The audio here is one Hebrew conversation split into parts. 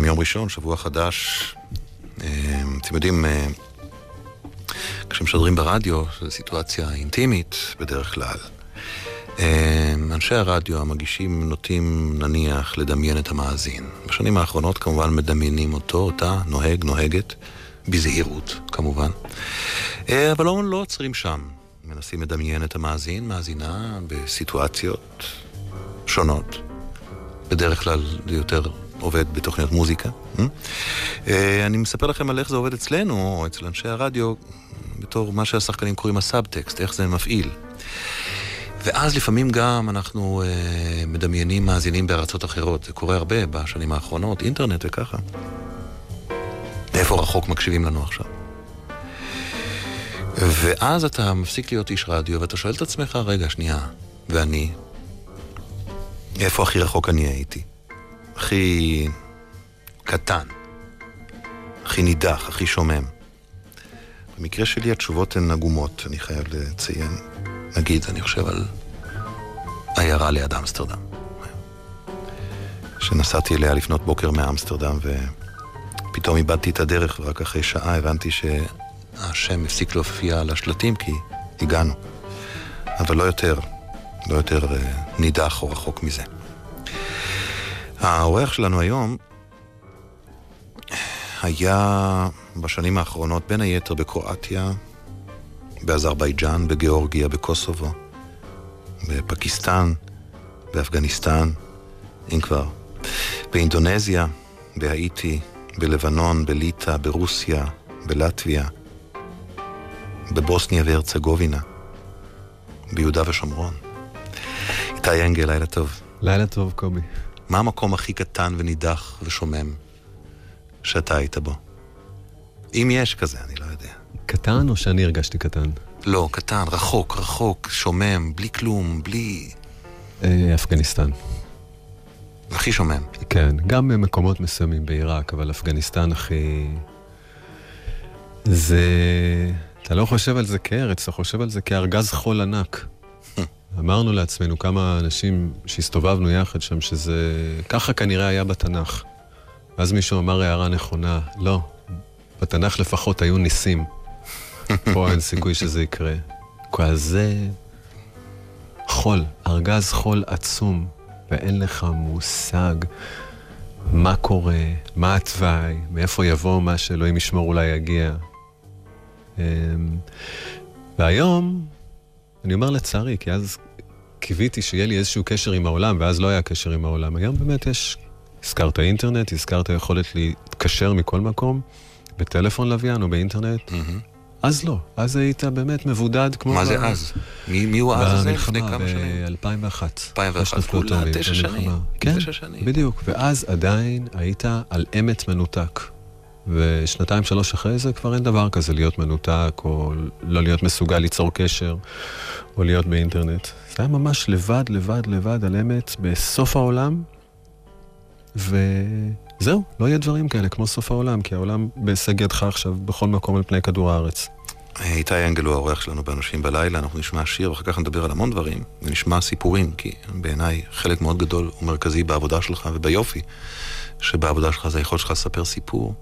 טוב לכם, יום ראשון, שבוע חדש. אה, אתם יודעים, אה, כשמשדרים ברדיו, זו סיטואציה אינטימית בדרך כלל. אה, אנשי הרדיו המגישים נוטים נניח לדמיין את המאזין. בשנים האחרונות כמובן מדמיינים אותו, אותה, נוהג, נוהגת, בזהירות כמובן. אבל לא, לא עוצרים שם. מנסים לדמיין את המאזין, מאזינה בסיטואציות שונות. בדרך כלל זה יותר עובד בתוכניות מוזיקה. אה? אה, אני מספר לכם על איך זה עובד אצלנו, או אצל אנשי הרדיו, בתור מה שהשחקנים קוראים הסאבטקסט, איך זה מפעיל. ואז לפעמים גם אנחנו אה, מדמיינים מאזינים בארצות אחרות, זה קורה הרבה בשנים האחרונות, אינטרנט וככה. איפה רחוק מקשיבים לנו עכשיו? ואז אתה מפסיק להיות איש רדיו ואתה שואל את עצמך, רגע, שנייה, ואני? איפה הכי רחוק אני הייתי? הכי קטן, הכי נידח, הכי שומם. במקרה שלי התשובות הן עגומות, אני חייב לציין. נגיד, אני חושב על עיירה ליד אמסטרדם. שנסעתי אליה לפנות בוקר מאמסטרדם ופתאום איבדתי את הדרך ורק אחרי שעה הבנתי שהשם הפסיק להופיע על השלטים כי הגענו. אבל לא יותר, לא יותר אה, נידח או רחוק מזה. האורח שלנו היום היה בשנים האחרונות בין היתר בקרואטיה, באזרבייג'אן, בגיאורגיה, בקוסובו, בפקיסטן, באפגניסטן, אם כבר, באינדונזיה, בהאיטי, בלבנון, בליטא, ברוסיה, בלטביה, בבוסניה והרצגובינה, ביהודה ושומרון. איתי אנגל, לילה טוב. לילה טוב, קובי. מה המקום הכי קטן ונידח ושומם שאתה היית בו? אם יש כזה, אני לא יודע. קטן או שאני הרגשתי קטן? לא, קטן, רחוק, רחוק, שומם, בלי כלום, בלי... אה, אפגניסטן. הכי שומם. כן, גם במקומות מסוימים בעיראק, אבל אפגניסטן הכי... זה... אתה לא חושב על זה כארץ, אתה חושב על זה כארגז חול ענק. אמרנו לעצמנו, כמה אנשים שהסתובבנו יחד שם, שזה... ככה כנראה היה בתנ"ך. ואז מישהו אמר הערה נכונה, לא, בתנ"ך לפחות היו ניסים. פה אין סיכוי שזה יקרה. כזה חול, ארגז חול עצום, ואין לך מושג מה קורה, מה התוואי, מאיפה יבוא מה שאלוהים ישמור אולי יגיע. אמ, והיום, אני אומר לצערי, כי אז קיוויתי שיהיה לי איזשהו קשר עם העולם, ואז לא היה קשר עם העולם. היום באמת יש, הזכרת אינטרנט, הזכרת יכולת להתקשר מכל מקום, בטלפון לוויין או באינטרנט. Mm-hmm. אז לא, אז היית באמת מבודד כמו... מה זה אז? מי, מי הוא אז הזה לפני כמה שנים? ב-2001. 2001, כולה תשע שנים. כן, תשע שנים. בדיוק, ואז עדיין היית על אמת מנותק. ושנתיים, שלוש אחרי זה כבר אין דבר כזה להיות מנותק, או לא להיות מסוגל ליצור קשר, או להיות באינטרנט. זה היה ממש לבד, לבד, לבד על אמת בסוף העולם, וזהו, לא יהיה דברים כאלה כמו סוף העולם, כי העולם בהישג ידך עכשיו בכל מקום על פני כדור הארץ. איתי אנגל הוא האורח שלנו באנשים בלילה, אנחנו נשמע שיר ואחר כך נדבר על המון דברים, ונשמע סיפורים, כי בעיניי חלק מאוד גדול ומרכזי בעבודה שלך וביופי שבעבודה שלך זה היכולת שלך לספר סיפור.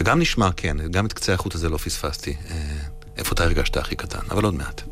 וגם נשמע, כן, גם את קצה החוט הזה לא פספסתי, אה, איפה אתה הרגשת הכי קטן, אבל עוד מעט.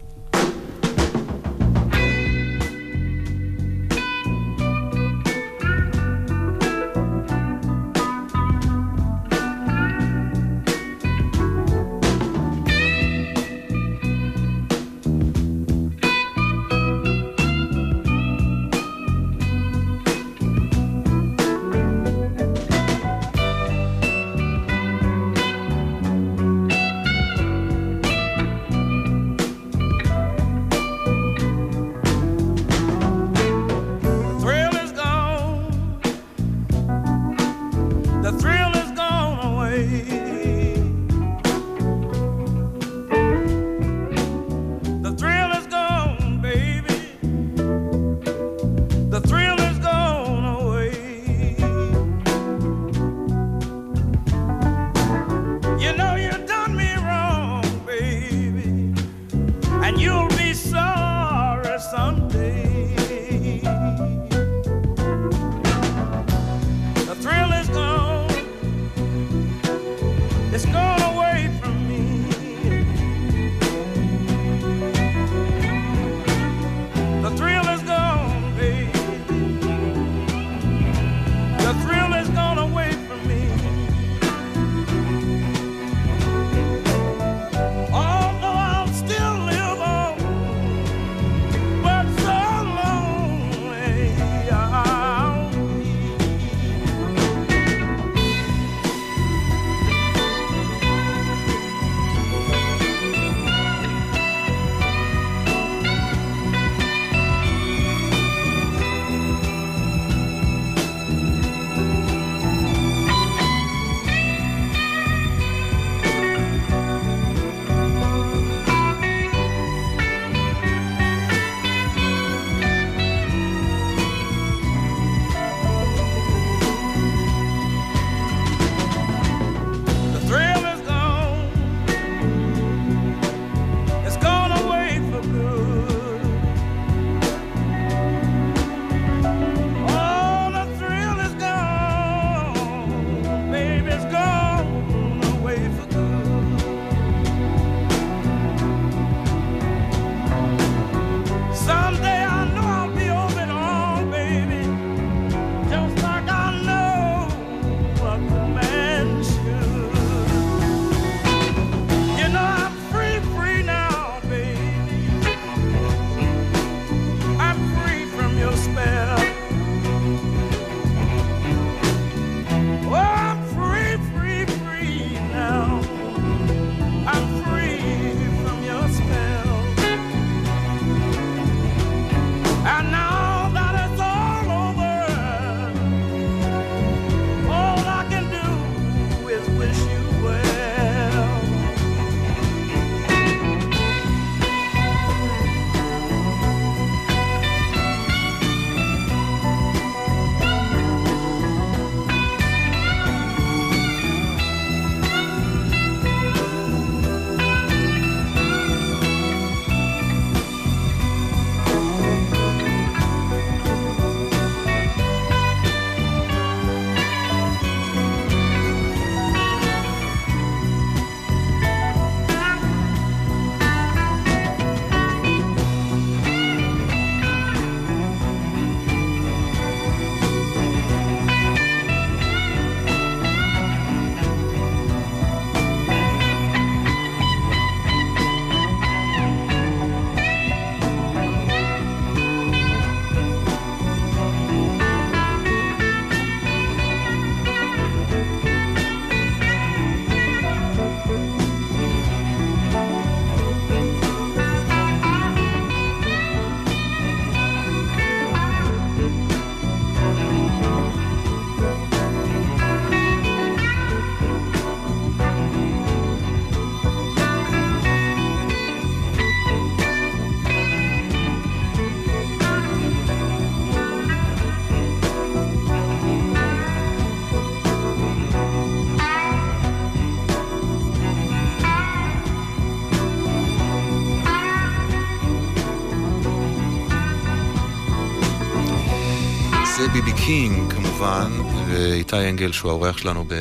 קינג כמובן, ואיתי אנגל שהוא האורח שלנו ב...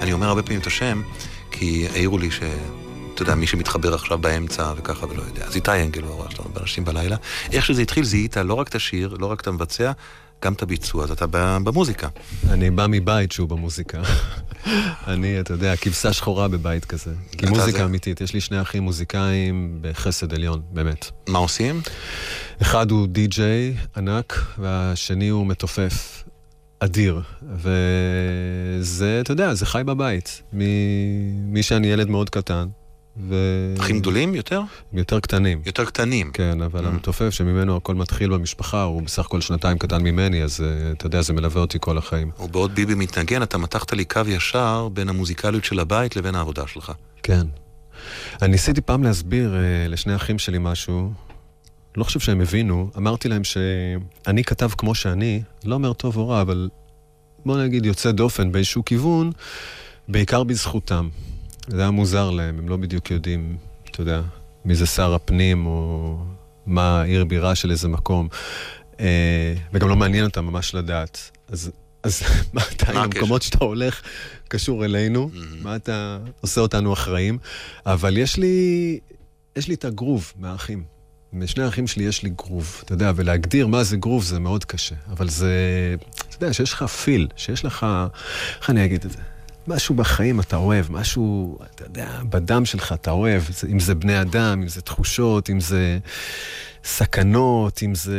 אני אומר הרבה פעמים את השם, כי העירו לי ש... אתה יודע, מי שמתחבר עכשיו באמצע וככה ולא יודע. אז איתי אנגל הוא האורח שלנו באנשים בלילה. איך שזה התחיל זיהית לא רק את השיר, לא רק את המבצע, גם את הביצוע, אז אתה במוזיקה. אני בא מבית שהוא במוזיקה. אני, אתה יודע, כבשה שחורה בבית כזה. כי מוזיקה זה... אמיתית. יש לי שני אחים מוזיקאים בחסד עליון, באמת. מה עושים? אחד הוא די-ג'יי ענק, והשני הוא מתופף אדיר. וזה, אתה יודע, זה חי בבית. מי שאני ילד מאוד קטן. ו... אחים גדולים יותר? יותר קטנים. יותר קטנים. כן, אבל mm. המתופף שממנו הכל מתחיל במשפחה, הוא בסך הכל שנתיים קטן ממני, אז uh, אתה יודע, זה מלווה אותי כל החיים. ובעוד ביבי מתנגן, אתה מתחת לי קו ישר בין המוזיקליות של הבית לבין העבודה שלך. כן. אני ניסיתי פעם להסביר uh, לשני אחים שלי משהו, לא חושב שהם הבינו, אמרתי להם שאני כתב כמו שאני, לא אומר טוב או רע, אבל בוא נגיד יוצא דופן באיזשהו כיוון, בעיקר בזכותם. זה היה מוזר להם, הם לא בדיוק יודעים, אתה יודע, מי זה שר הפנים או מה עיר בירה של איזה מקום. אה, וגם לא מעניין אותם ממש לדעת. אז, אז מה אתה, מה במקומות שאתה הולך, קשור אלינו. מה אתה עושה אותנו אחראים. אבל יש לי, יש לי את הגרוב מהאחים. משני האחים שלי יש לי גרוב, אתה יודע, ולהגדיר מה זה גרוב זה מאוד קשה. אבל זה, אתה יודע, שיש לך פיל, שיש לך, איך אני אגיד את זה? משהו בחיים אתה אוהב, משהו, אתה יודע, בדם שלך אתה אוהב, אם זה בני אדם, אם זה תחושות, אם זה סכנות, אם זה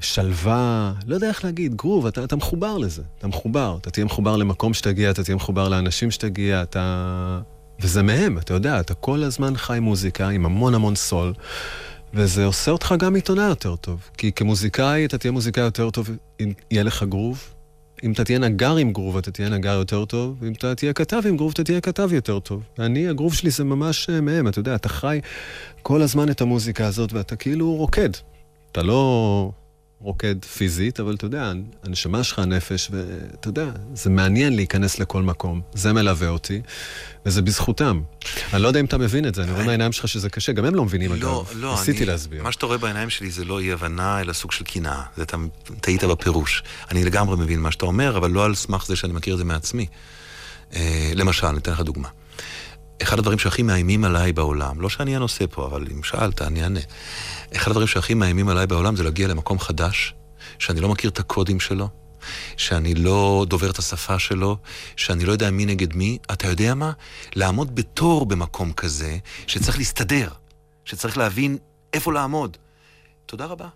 שלווה, לא יודע איך להגיד, גרוב, אתה, אתה מחובר לזה, אתה מחובר. אתה תהיה מחובר למקום שתגיע, אתה תהיה מחובר לאנשים שתגיע, אתה... וזה מהם, אתה יודע, אתה כל הזמן חי מוזיקה עם המון המון סול. וזה עושה אותך גם עיתונאי יותר טוב. כי כמוזיקאי אתה תהיה מוזיקאי יותר טוב אם יהיה לך גרוב, אם אתה תהיה נגר עם גרוב, אתה תהיה נגר יותר טוב, ואם אתה תהיה כתב עם גרוב, אתה תהיה כתב יותר טוב. אני, הגרוב שלי זה ממש אה, מהם, אתה יודע, אתה חי כל הזמן את המוזיקה הזאת, ואתה כאילו רוקד. אתה לא רוקד פיזית, אבל אתה יודע, הנשמה שלך, הנפש, ואתה יודע, זה מעניין להיכנס לכל מקום. זה מלווה אותי, וזה בזכותם. אני לא יודע אם אתה מבין את זה, אני רואה מהעיניים שלך שזה קשה, גם הם לא מבינים לא, אגב. לא, לא, ניסיתי להסביר. מה שאתה רואה בעיניים שלי זה לא אי-הבנה, אלא סוג של קנאה. זה אתה טעית בפירוש. אני לגמרי מבין מה שאתה אומר, אבל לא על סמך זה שאני מכיר את זה מעצמי. אה, למשל, אני אתן לך דוגמה. אחד הדברים שהכי מאיימים עליי בעולם, לא שאני הנושא פה, אבל אם שאלת, אני אענה. אחד הדברים שהכי מאיימים עליי בעולם זה להגיע למקום חדש, שאני לא מכיר את הקודים שלו, שאני לא דובר את השפה שלו, שאני לא יודע מי נגד מי. אתה יודע מה? לעמוד בתור במקום כזה, שצריך להסתדר, שצריך להבין איפה לעמוד. תודה רבה.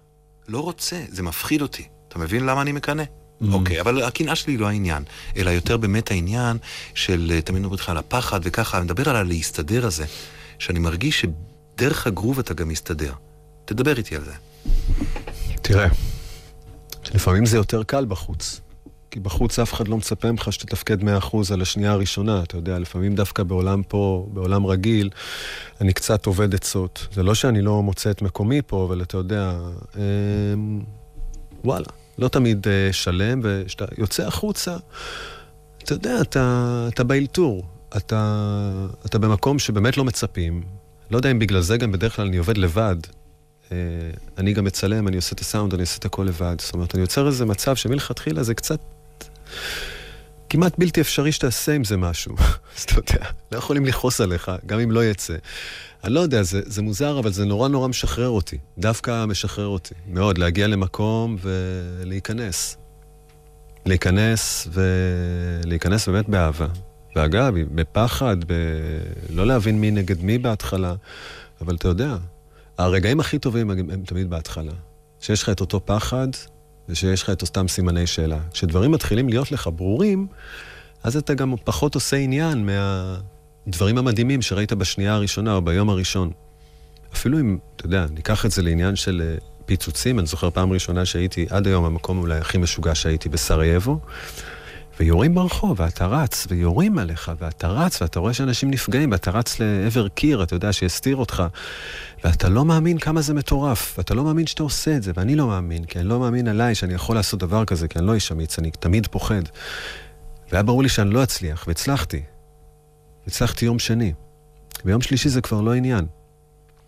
לא רוצה, זה מפחיד אותי. אתה מבין למה אני מקנא? Mm-hmm. אוקיי, אבל הקנאה שלי לא העניין, אלא יותר באמת העניין של, אה, תמיד מדברים לך על הפחד וככה, אני מדבר על הלהסתדר הזה, שאני מרגיש שדרך הגרוב אתה גם מסתדר. תדבר איתי על זה. תראה, לפעמים זה יותר קל בחוץ. כי בחוץ אף אחד לא מצפה ממך שתתפקד 100% על השנייה הראשונה, אתה יודע, לפעמים דווקא בעולם פה, בעולם רגיל, אני קצת עובד עצות. זה לא שאני לא מוצא את מקומי פה, אבל אתה יודע, אה, וואלה, לא תמיד אה, שלם, וכשאתה יוצא החוצה, אתה יודע, אתה, אתה באלתור. אתה, אתה במקום שבאמת לא מצפים. לא יודע אם בגלל זה גם בדרך כלל אני עובד לבד. אה, אני גם מצלם, אני עושה את הסאונד, אני עושה את הכל לבד. זאת אומרת, אני יוצר איזה מצב שמלכתחילה זה קצת... כמעט בלתי אפשרי שתעשה עם זה משהו. אז אתה יודע, לא יכולים לכעוס עליך, גם אם לא יצא. אני לא יודע, זה, זה מוזר, אבל זה נורא נורא משחרר אותי. דווקא משחרר אותי. מאוד, להגיע למקום ולהיכנס. להיכנס ולהיכנס באמת באהבה. ואגב, בפחד, ב... לא להבין מי נגד מי בהתחלה, אבל אתה יודע, הרגעים הכי טובים הם, תמיד בהתחלה. שיש לך את אותו פחד, ושיש לך את אותם סימני שאלה. כשדברים מתחילים להיות לך ברורים, אז אתה גם פחות עושה עניין מהדברים המדהימים שראית בשנייה הראשונה או ביום הראשון. אפילו אם, אתה יודע, ניקח את זה לעניין של אה, פיצוצים, אני זוכר פעם ראשונה שהייתי, עד היום המקום אולי הכי משוגע שהייתי בסרייבו, ויורים ברחוב, ואתה רץ, ויורים עליך, ואתה רץ, ואתה רואה שאנשים נפגעים, ואתה רץ לעבר קיר, אתה יודע, שיסתיר אותך, ואתה לא מאמין כמה זה מטורף, ואתה לא מאמין שאתה עושה את זה, ואני לא מאמין, כי אני לא מאמין עליי שאני יכול לעשות דבר כזה, כי אני לא איש אמיץ, אני תמיד פוחד. והיה ברור לי שאני לא אצליח, והצלחתי. הצלחתי יום שני. ביום שלישי זה כבר לא עניין.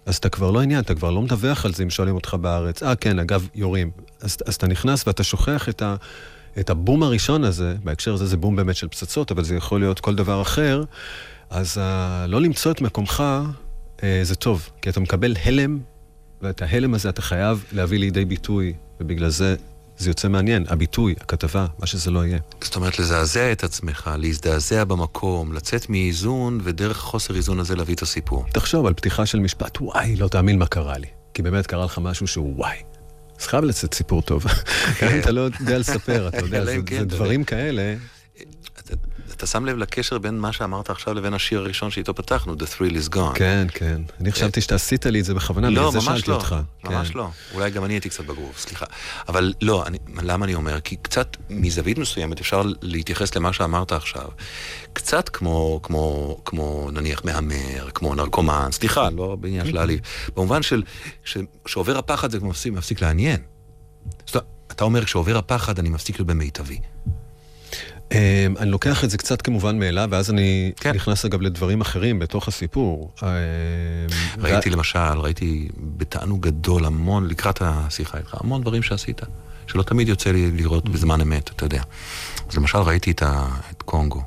אז אתה כבר לא עניין, אתה כבר לא מדווח על זה אם שואלים אותך בארץ. אה, כן, אגב, יורים. אז, אז אתה נכנס ואתה שוכח את, ה, את הבום הראשון הזה, בהקשר הזה זה בום באמת של פצצות, אבל זה יכול להיות כל דבר אחר, אז uh, לא למצוא את מקומך uh, זה טוב, כי אתה מקבל הלם, ואת ההלם הזה אתה חייב להביא לידי ביטוי, ובגלל זה זה יוצא מעניין, הביטוי, הכתבה, מה שזה לא יהיה. זאת אומרת, לזעזע את עצמך, להזדעזע במקום, לצאת מאיזון, ודרך חוסר איזון הזה להביא את הסיפור. תחשוב על פתיחה של משפט, וואי, לא תאמין מה קרה לי. כי באמת קרה לך משהו שהוא וואי. אז חייב לצאת סיפור טוב. כן. אתה לא יודע לספר, אתה יודע, זה כן, דברים כאלה. אתה שם לב לקשר בין מה שאמרת עכשיו לבין השיר הראשון שאיתו פתחנו, The Thrill is Gone. כן, כן. אני חשבתי שאתה עשית לי את זה בכוונה, לא, בגלל זה שאלתי לא, אותך. לא, ממש לא. אולי גם אני הייתי קצת בגרוב, סליחה. אבל לא, אני, למה אני אומר? כי קצת מזווית מסוימת אפשר להתייחס למה שאמרת עכשיו. קצת כמו, כמו, כמו נניח מהמר, כמו נרקומן, סליחה, לא בעניין של להעליב. במובן של, שעובר הפחד זה מפסיק, מפסיק לעניין. זאת אומרת, אתה אומר, כשעובר הפחד אני מפסיק להיות במיטבי. אמ, אני לוקח את זה קצת כמובן מאליו, ואז אני כן. נכנס אגב לדברים אחרים בתוך הסיפור. אמ, ראיתי ו... למשל, ראיתי בתענוג גדול המון, לקראת השיחה איתך, המון דברים שעשית, שלא תמיד יוצא לי לראות בזמן אמת, אתה יודע. אז למשל ראיתי את, ה... את קונגו,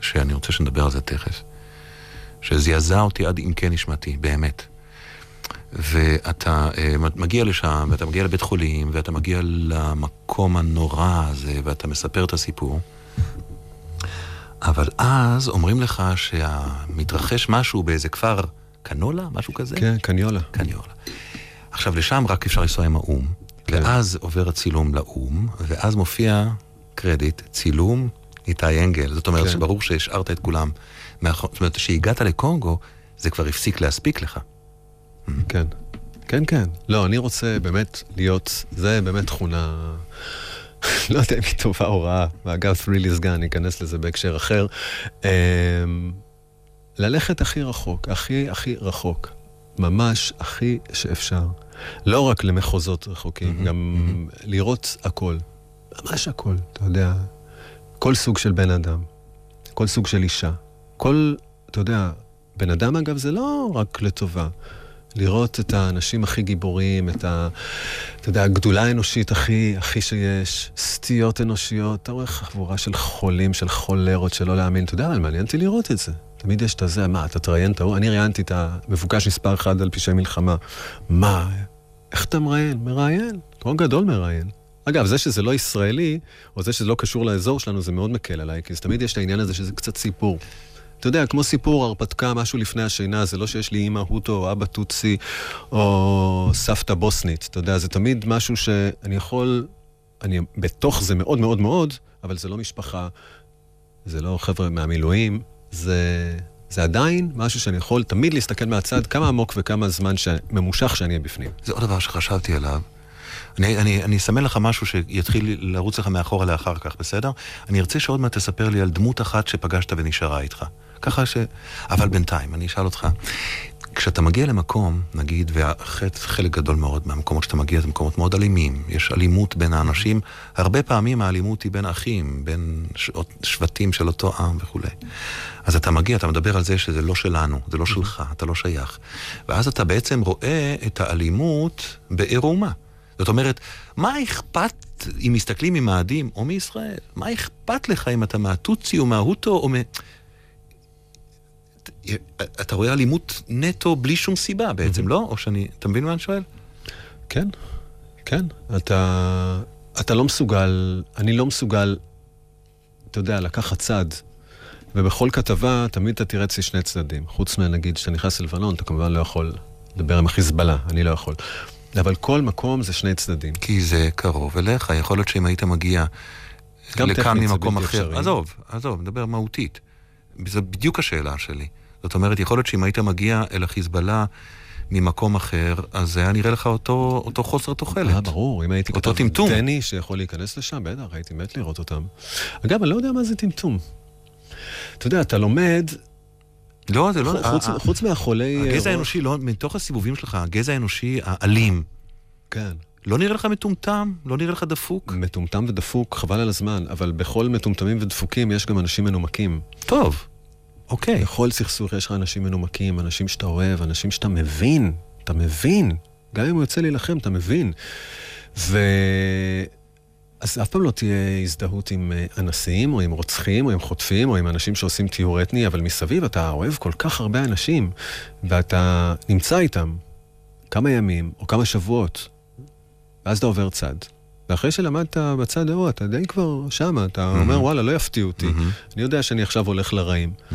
שאני רוצה שנדבר על זה תכף, שזעזע אותי עד עמקי נשמתי, באמת. ואתה uh, מגיע לשם, ואתה מגיע לבית חולים, ואתה מגיע למקום הנורא הזה, ואתה מספר את הסיפור. אבל אז אומרים לך שמתרחש משהו באיזה כפר קנולה, משהו כזה? כן, קניולה. קניולה. עכשיו, לשם רק אפשר לנסוע עם האו"ם, כן. ואז עובר הצילום לאו"ם, ואז מופיע קרדיט, צילום איתי אנגל. זאת אומרת כן. שברור שהשארת את כולם. זאת אומרת, כשהגעת לקונגו, זה כבר הפסיק להספיק לך. כן. כן, כן. לא, אני רוצה באמת להיות, זה באמת תכונה, לא יודע אם היא טובה או רעה, ואגב, really is gone, ניכנס לזה בהקשר אחר. אמ, ללכת הכי רחוק, הכי הכי רחוק. ממש הכי שאפשר. לא רק למחוזות רחוקים, גם לראות הכל. ממש הכל, אתה יודע. כל סוג של בן אדם, כל סוג של אישה. כל, אתה יודע, בן אדם אגב זה לא רק לטובה. לראות את האנשים הכי גיבורים, את ה... אתה יודע, הגדולה האנושית הכי, הכי שיש, סטיות אנושיות, אתה רואה חבורה של חולים, של חולרות, שלא להאמין. אתה יודע, מעניין אותי לראות את זה. תמיד יש את הזה, מה, אתה תראיין את ההוא? אני ראיינתי את המבוקש מספר אחד על פשעי מלחמה. מה, איך אתה מראיין? מראיין. כמו גדול מראיין. אגב, זה שזה לא ישראלי, או זה שזה לא קשור לאזור שלנו, זה מאוד מקל עליי, כי תמיד יש את העניין הזה שזה קצת סיפור. אתה יודע, כמו סיפור הרפתקה, משהו לפני השינה, זה לא שיש לי אימא הוטו או אבא טוצי או סבתא בוסנית, אתה יודע, זה תמיד משהו שאני יכול, אני בתוך זה מאוד מאוד מאוד, אבל זה לא משפחה, זה לא חבר'ה מהמילואים, זה, זה עדיין משהו שאני יכול תמיד להסתכל מהצד, כמה עמוק וכמה זמן ש... ממושך שאני אהיה בפנים. זה עוד דבר שחשבתי עליו. אני, אני, אני אסמן לך משהו שיתחיל לרוץ לך מאחורה לאחר כך, בסדר? אני ארצה שעוד מעט תספר לי על דמות אחת שפגשת ונשארה איתך. ככה ש... אבל בינתיים, אני אשאל אותך, כשאתה מגיע למקום, נגיד, וחלק גדול מאוד מהמקומות שאתה מגיע זה מקומות מאוד אלימים, יש אלימות בין האנשים, הרבה פעמים האלימות היא בין אחים, בין שבטים של אותו עם וכולי. אז אתה מגיע, אתה מדבר על זה שזה לא שלנו, זה לא שלך, אתה לא שייך. ואז אתה בעצם רואה את האלימות בעירומה. זאת אומרת, מה אכפת אם מסתכלים ממאדים או מישראל? מה אכפת לך אם אתה מהטוצי או מההוטו או מ... אתה רואה אלימות נטו בלי שום סיבה בעצם, לא? או שאני... אתה מבין מה אני שואל? כן, כן. אתה, אתה לא מסוגל, אני לא מסוגל, אתה יודע, לקחת צד. ובכל כתבה תמיד אתה תראה אצלי שני צדדים. חוץ מנגיד, כשאתה נכנס ללבנון, אתה כמובן לא יכול לדבר עם החיזבאללה, אני לא יכול. אבל כל מקום זה שני צדדים. כי זה קרוב אליך, יכול להיות שאם היית מגיע לכאן ממקום אחר... אפשרי. עזוב, עזוב, נדבר מהותית. זו בדיוק השאלה שלי. זאת אומרת, יכול להיות שאם היית מגיע אל החיזבאללה ממקום אחר, אז זה היה נראה לך אותו, אותו חוסר תוחלת. אה, ברור, אם הייתי כותב טני שיכול להיכנס לשם, בטח, הייתי מת לראות אותם. אגב, אני לא יודע מה זה טמטום. אתה יודע, אתה לומד... לא, זה לא... חוץ, ה- חוץ מהחולי... הגזע האנושי, לא, מתוך הסיבובים שלך, הגזע האנושי האלים. כן. לא נראה לך מטומטם? לא נראה לך דפוק? מטומטם ודפוק, חבל על הזמן, אבל בכל מטומטמים ודפוקים יש גם אנשים מנומקים. טוב. אוקיי. בכל סכסוך יש לך אנשים מנומקים, אנשים שאתה אוהב, אנשים שאתה מבין, אתה מבין. גם אם הוא יוצא להילחם, אתה מבין. ו... אז אף פעם לא תהיה הזדהות עם אה, אנסים, או עם רוצחים, או עם חוטפים, או עם אנשים שעושים טיהור אתני, אבל מסביב אתה אוהב כל כך הרבה אנשים, ואתה נמצא איתם כמה ימים, או כמה שבועות, ואז אתה עובר צד. ואחרי שלמדת בצד ההוא, אתה די כבר שמה, אתה mm-hmm. אומר, וואלה, לא יפתיעו אותי. Mm-hmm. אני יודע שאני עכשיו הולך לרעים. Mm-hmm.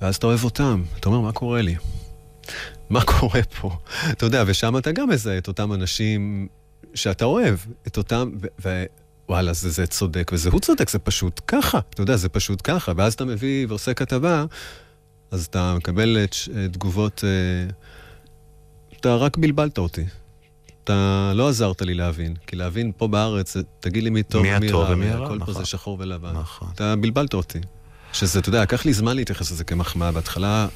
ואז אתה אוהב אותם, אתה אומר, מה קורה לי? מה קורה פה? אתה יודע, ושם אתה גם מזהה את אותם אנשים שאתה אוהב, את אותם, ווואלה, זה, זה צודק, וזה הוא צודק, זה פשוט ככה. אתה יודע, זה פשוט ככה. ואז אתה מביא ועושה כתבה, אז אתה מקבל את, תגובות, אה, אתה רק בלבלת אותי. אתה לא עזרת לי להבין, כי להבין פה בארץ, תגיד לי מי טוב ומי רע, הכל נכון. פה זה שחור ולבן. נכון. אתה בלבלת אותי. שזה, אתה יודע, לקח לי זמן להתייחס לזה כמחמאה. בהתחלה,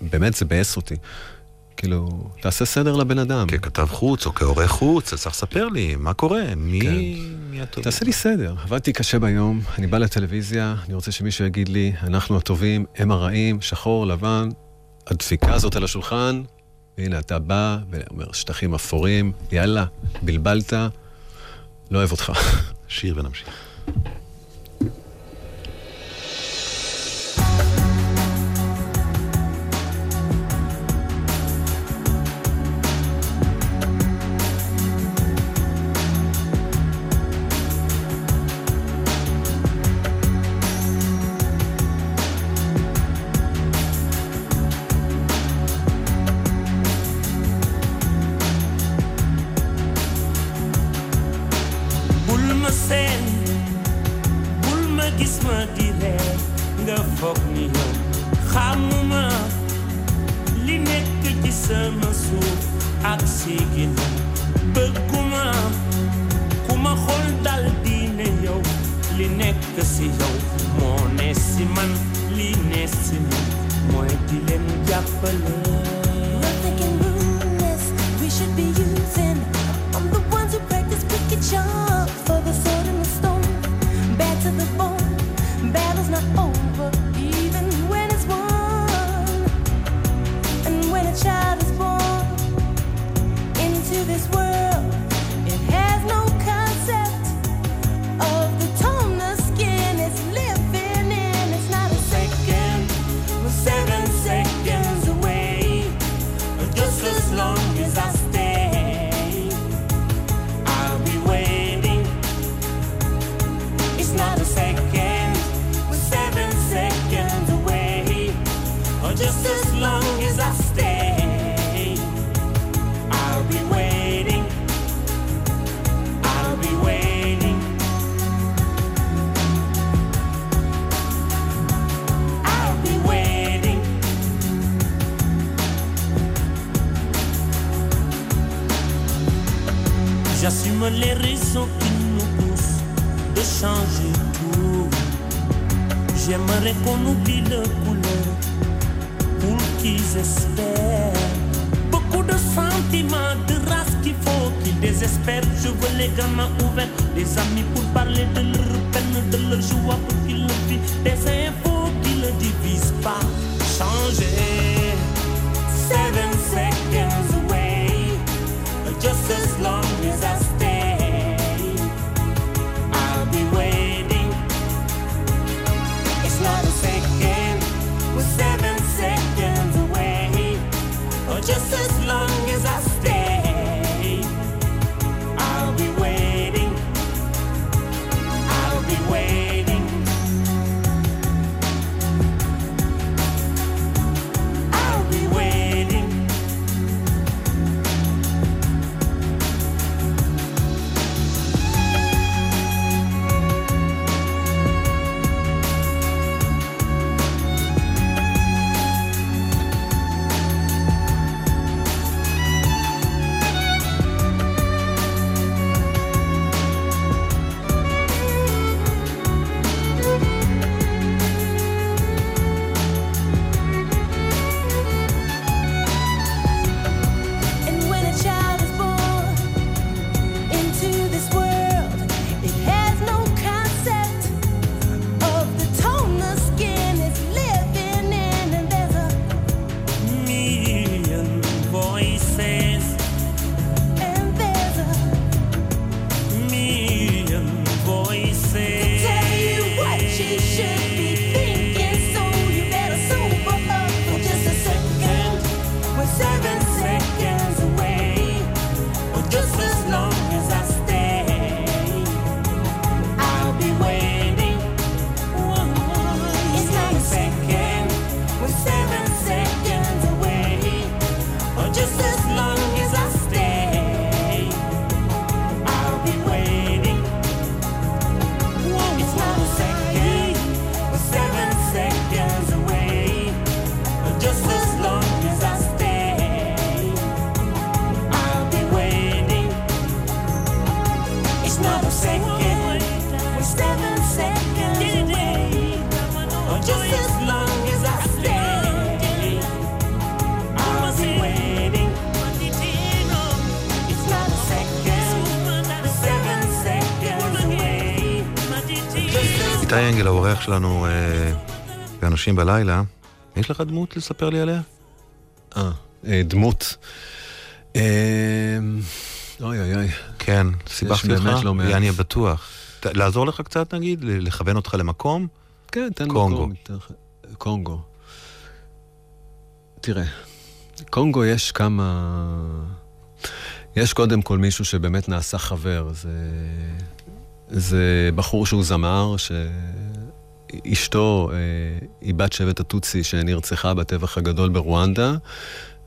באמת זה ביאס אותי. כאילו, תעשה סדר לבן אדם. ככתב חוץ או כעורך חוץ, אז צריך לספר לי מה קורה, מי, כן. מי הטוב. תעשה לי סדר. עבדתי קשה ביום, אני בא לטלוויזיה, אני רוצה שמישהו יגיד לי, אנחנו הטובים, הם הרעים, שחור, לבן. הדפיקה הזאת על השולחן, והנה אתה בא ואומר, שטחים אפורים, יאללה, בלבלת, לא אוהב אותך. שיר ונמשיך. איתי אנגל, האורח שלנו באנשים בלילה, יש לך דמות לספר לי עליה? אה, דמות. אוי אוי אוי. כן, סיבכתי אותך, לא אני בטוח. לעזור לך קצת נגיד? לכוון אותך למקום? כן, תן קונגו. קונגו. תראה, קונגו יש כמה... יש קודם כל מישהו שבאמת נעשה חבר. זה, זה בחור שהוא זמר, שאשתו אה, היא בת שבט הטוצי שנרצחה בטבח הגדול ברואנדה,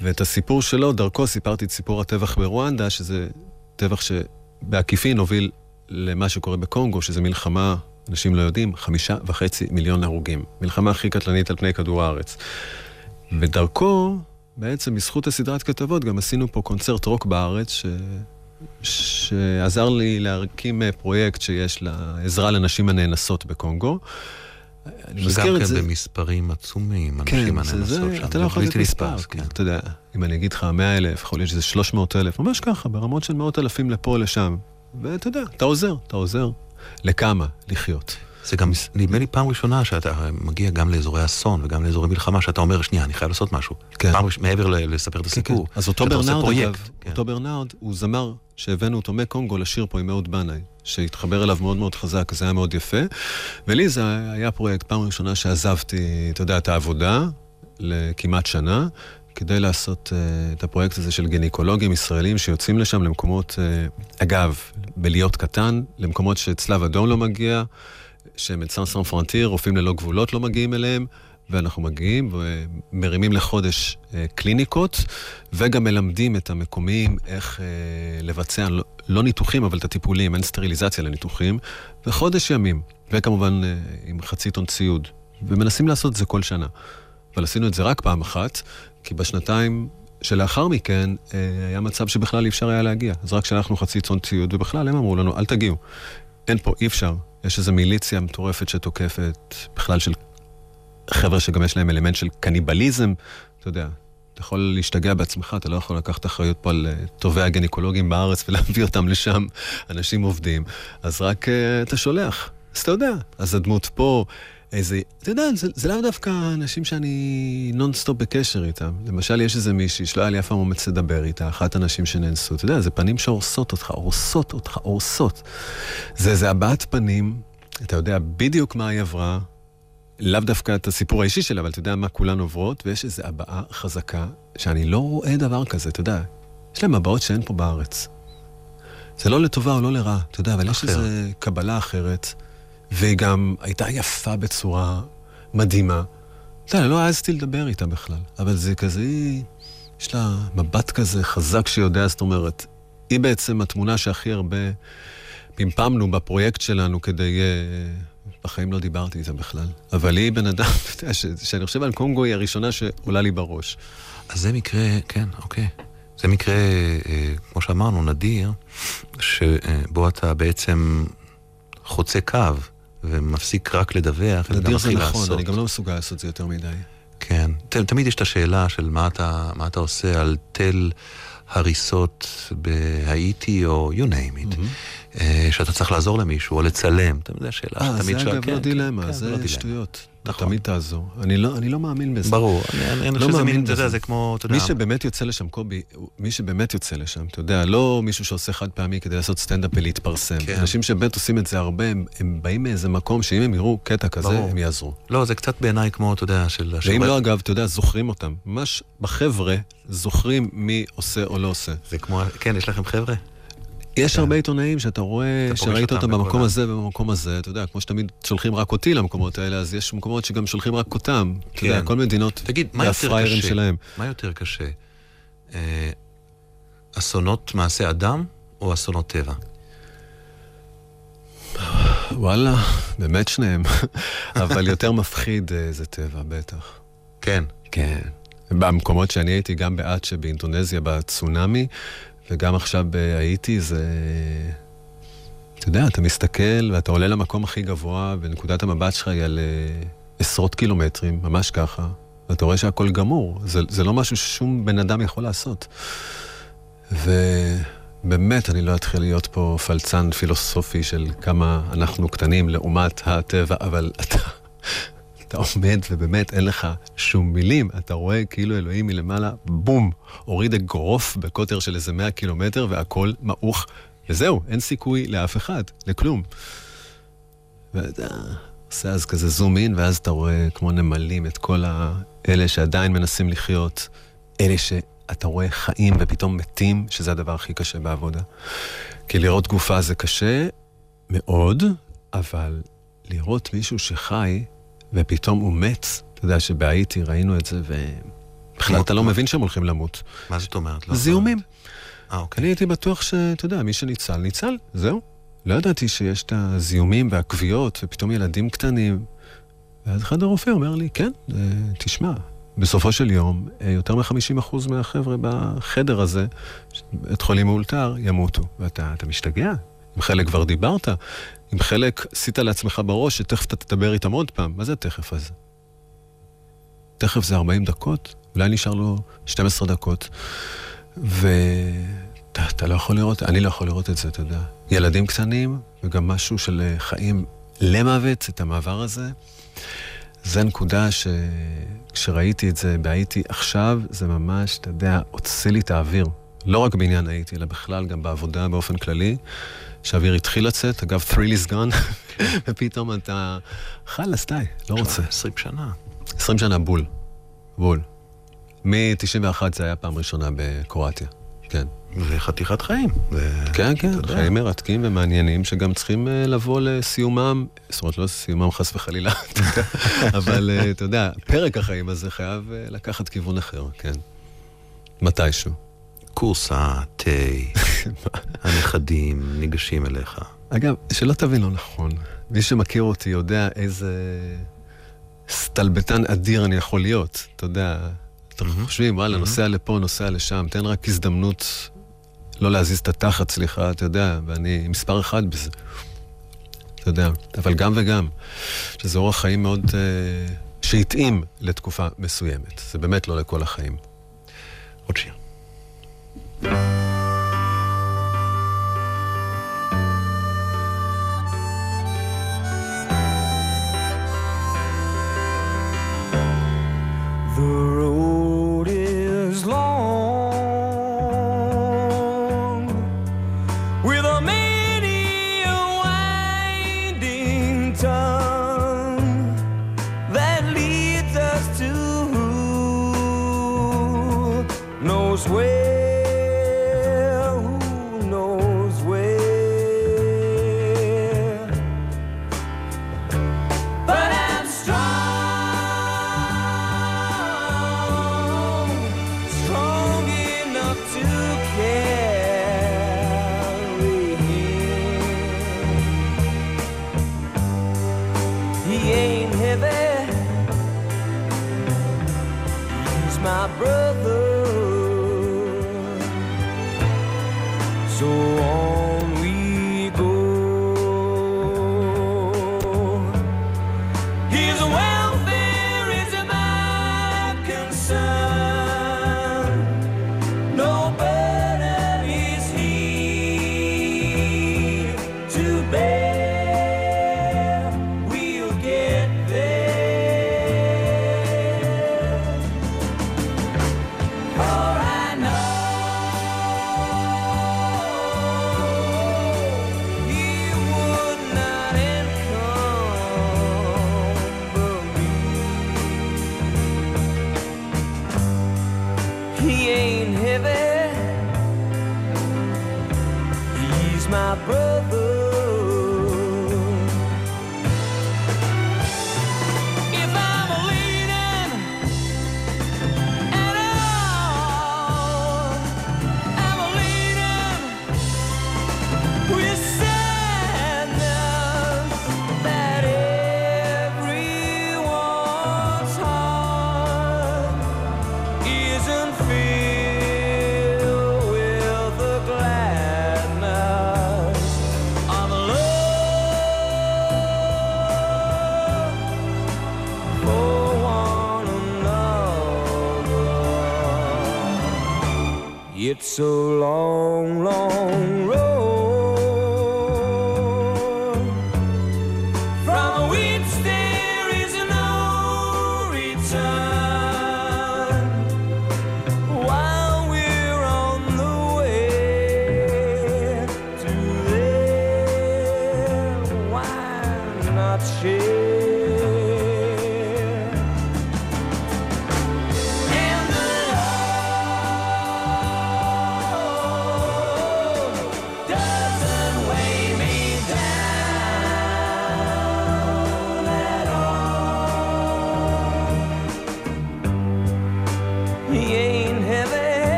ואת הסיפור שלו, דרכו סיפרתי את סיפור הטבח ברואנדה, שזה טבח שבעקיפין הוביל למה שקורה בקונגו, שזה מלחמה, אנשים לא יודעים, חמישה וחצי מיליון הרוגים. מלחמה הכי קטלנית על פני כדור הארץ. ודרכו, בעצם בזכות הסדרת כתבות, גם עשינו פה קונצרט רוק בארץ, ש... שעזר לי להקים פרויקט שיש לעזרה לנשים הנאנסות בקונגו. אני מזכיר את זה. שגם כן במספרים עצומים, כן, אנשים הנאנסות שם. אתה לא יכול לתת מספר, כן. אתה יודע, אם אני אגיד לך 100 אלף, יכול להיות שזה 300 אלף, ממש ככה, ברמות של מאות אלפים לפה לשם. ואתה יודע, אתה עוזר, אתה עוזר. לכמה לחיות. זה גם, נדמה לי פעם ראשונה שאתה מגיע גם לאזורי אסון וגם לאזורי מלחמה, שאתה אומר, שנייה, אני חייב לעשות משהו. כן. פעם ראשונה, מעבר לספר את כן, הסיפור. כן, כן. אז אותו ברנארד, אגב, כן. אותו ברנארד, הוא זמר שהבאנו אותו מקונגו לשיר פה עם אהוד בנאי, שהתחבר אליו מאוד מאוד חזק, זה היה מאוד יפה. ולי זה היה פרויקט, פעם ראשונה שעזבתי, אתה יודע, את העבודה, לכמעט שנה, כדי לעשות uh, את הפרויקט הזה של גניקולוגים ישראלים שיוצאים לשם למקומות, uh, אגב, בלהיות קטן, למקומות שצלב אדום לא מגיע, שמדסן סן פרנטיר, רופאים ללא גבולות לא מגיעים אליהם, ואנחנו מגיעים ומרימים לחודש uh, קליניקות, וגם מלמדים את המקומיים איך uh, לבצע, לא, לא ניתוחים, אבל את הטיפולים, אין סטריליזציה לניתוחים, וחודש ימים, וכמובן uh, עם חצי טון ציוד, ומנסים לעשות את זה כל שנה. אבל עשינו את זה רק פעם אחת, כי בשנתיים שלאחר מכן אה, היה מצב שבכלל אי אפשר היה להגיע. אז רק שלחנו חצי צאן ציוד, ובכלל הם אמרו לנו, אל תגיעו. אין פה, אי אפשר. יש איזו מיליציה מטורפת שתוקפת, בכלל של חבר'ה שגם יש להם אלמנט של קניבליזם. אתה יודע, אתה יכול להשתגע בעצמך, אתה לא יכול לקחת אחריות פה על אה, טובי הגניקולוגים בארץ ולהביא אותם לשם, אנשים עובדים. אז רק אה, אתה שולח. אז אתה יודע, אז הדמות פה... איזה, אתה יודע, זה, זה לאו דווקא אנשים שאני נונסטופ בקשר איתם. למשל, יש איזה מישהי שלא היה לי אף פעם אומץ לדבר איתה, אחת הנשים שנאנסו. אתה יודע, זה פנים שהורסות אותך, הורסות אותך, הורסות. זה איזה הבעת פנים, אתה יודע בדיוק מה היא עברה, לאו דווקא את הסיפור האישי שלה, אבל אתה יודע מה כולן עוברות, ויש איזו הבעה חזקה, שאני לא רואה דבר כזה, אתה יודע. יש להם הבעות שאין פה בארץ. זה לא לטובה או לא לרע, אתה יודע, אבל אחר. יש איזו קבלה אחרת. והיא גם הייתה יפה בצורה מדהימה. אתה יודע, לא העזתי לדבר איתה בכלל, אבל זה כזה, היא, יש לה מבט כזה חזק שיודע, זאת אומרת, היא בעצם התמונה שהכי הרבה פמפמנו בפרויקט שלנו כדי... אה, בחיים לא דיברתי איתה בכלל. אבל היא בן אדם, אתה יודע, שאני חושב על קונגו היא הראשונה שעולה לי בראש. אז זה מקרה, כן, אוקיי. זה מקרה, אה, כמו שאמרנו, נדיר, שבו אתה בעצם חוצה קו ומפסיק רק לדווח, אלא גם מתחיל נכון, לעשות. אני גם לא מסוגל לעשות זה יותר מדי. כן. ת, תמיד יש את השאלה של מה אתה, מה אתה עושה על תל הריסות בהאיטי או you name it, mm-hmm. שאתה צריך לעזור למישהו או לצלם. אתה יודע, שאלה שתמיד שואל. אה, זה אגב כן, לא דילמה, כן, זה לא שטויות. נכון. תמיד תעזור. אני לא, אני לא מאמין בזה. ברור, אני, אני לא חושב שזה מין, אתה יודע, זה כמו, אתה יודע... מי שבאמת יוצא לשם, קובי, מי שבאמת יוצא לשם, אתה יודע, לא מישהו שעושה חד פעמי כדי לעשות סטנדאפ ולהתפרסם. כן. אנשים שבאמת עושים את זה הרבה, הם, הם באים מאיזה מקום שאם הם יראו קטע כזה, ברור. הם יעזרו. לא, זה קצת בעיניי כמו, אתה יודע, של... ואם לא, אגב, אתה יודע, זוכרים אותם. ממש בחבר'ה, זוכרים מי עושה או לא עושה. זה כמו, כן, יש לכם חבר'ה? יש. הרבה עיתונאים שאתה רואה, שראית אותם במקום הזה ובמקום הזה, אתה יודע, כמו שתמיד שולחים רק אותי למקומות האלה, אז יש מקומות שגם שולחים רק אותם. אתה יודע, כן. כל מדינות, תגיד, מה יותר קשה? שלהם. מה יותר קשה? אה, אסונות מעשה אדם או אסונות טבע? וואלה, באמת שניהם. אבל יותר מפחיד אה, זה טבע, בטח. כן. כן. במקומות שאני הייתי, גם באצ'ה באינדונזיה, בצונאמי, וגם עכשיו בהאיטי זה... אתה יודע, אתה מסתכל ואתה עולה למקום הכי גבוה, ונקודת המבט שלך היא על uh, עשרות קילומטרים, ממש ככה, ואתה רואה שהכל גמור. זה, זה לא משהו ששום בן אדם יכול לעשות. ו... באמת, אני לא אתחיל להיות פה פלצן פילוסופי של כמה אנחנו קטנים לעומת הטבע, אבל אתה, אתה עומד ובאמת אין לך שום מילים. אתה רואה כאילו אלוהים מלמעלה, בום, הוריד אגרוף בקוטר של איזה 100 קילומטר והכל מעוך, וזהו, אין סיכוי לאף אחד, לכלום. ואתה עושה אז כזה זום אין, ואז אתה רואה כמו נמלים את כל האלה שעדיין מנסים לחיות, אלה ש... אתה רואה חיים ופתאום מתים, שזה הדבר הכי קשה בעבודה. כי לראות גופה זה קשה מאוד, אבל לראות מישהו שחי ופתאום הוא מת, אתה יודע שבהאיטי ראינו את זה, ובכלל אתה לא מבין שהם הולכים למות. מה זאת אומרת? לא זיהומים. אה, אוקיי. אני הייתי בטוח שאתה יודע, מי שניצל, ניצל, זהו. לא ידעתי שיש את הזיהומים והכוויות, ופתאום ילדים קטנים. ואז אחד הרופא אומר לי, כן, תשמע, בסופו של יום, אה, יותר מ-50% מהחבר'ה בחדר הזה, בית חולים מאולתר, ימותו. ואתה משתגע. עם חלק כבר דיברת, עם חלק עשית לעצמך בראש שתכף אתה תדבר איתם עוד פעם. מה זה התכף הזה? תכף זה 40 דקות, אולי נשאר לו 12 דקות, ואתה לא יכול לראות, אני לא יכול לראות את זה, אתה יודע. ילדים קטנים, וגם משהו של אה, חיים למוות, את המעבר הזה. זה נקודה שכשראיתי את זה בהאיטי עכשיו, זה ממש, אתה יודע, הוציא לי את האוויר. לא רק בעניין האיטי, אלא בכלל גם בעבודה באופן כללי, שהאוויר התחיל לצאת, אגב, thrill is gone, ופתאום אתה, חלאס, די, לא רוצה. 20 שנה. 20 שנה בול, בול. מ-91 זה היה פעם ראשונה בקרואטיה, כן. זה חתיכת חיים. כן, כן, חיים מרתקים ומעניינים שגם צריכים אה, לבוא לסיומם, זאת אומרת, לא לסיומם חס וחלילה, אבל אה, אתה יודע, פרק החיים הזה חייב אה, לקחת כיוון אחר, כן. מתישהו. כורסה, תה, הנכדים ניגשים אליך. אגב, שלא תבין לא נכון, מי שמכיר אותי יודע איזה סטלבטן אדיר אני יכול להיות, אתה יודע. אתם חושבים, וואלה, נוסע לפה, נוסע לשם, תן רק הזדמנות לא להזיז את התחת, סליחה, אתה יודע, ואני מספר אחד בזה. אתה יודע, אבל גם וגם, שזה אורח חיים מאוד, uh, שהתאים לתקופה מסוימת. זה באמת לא לכל החיים. עוד שיר. Música So on.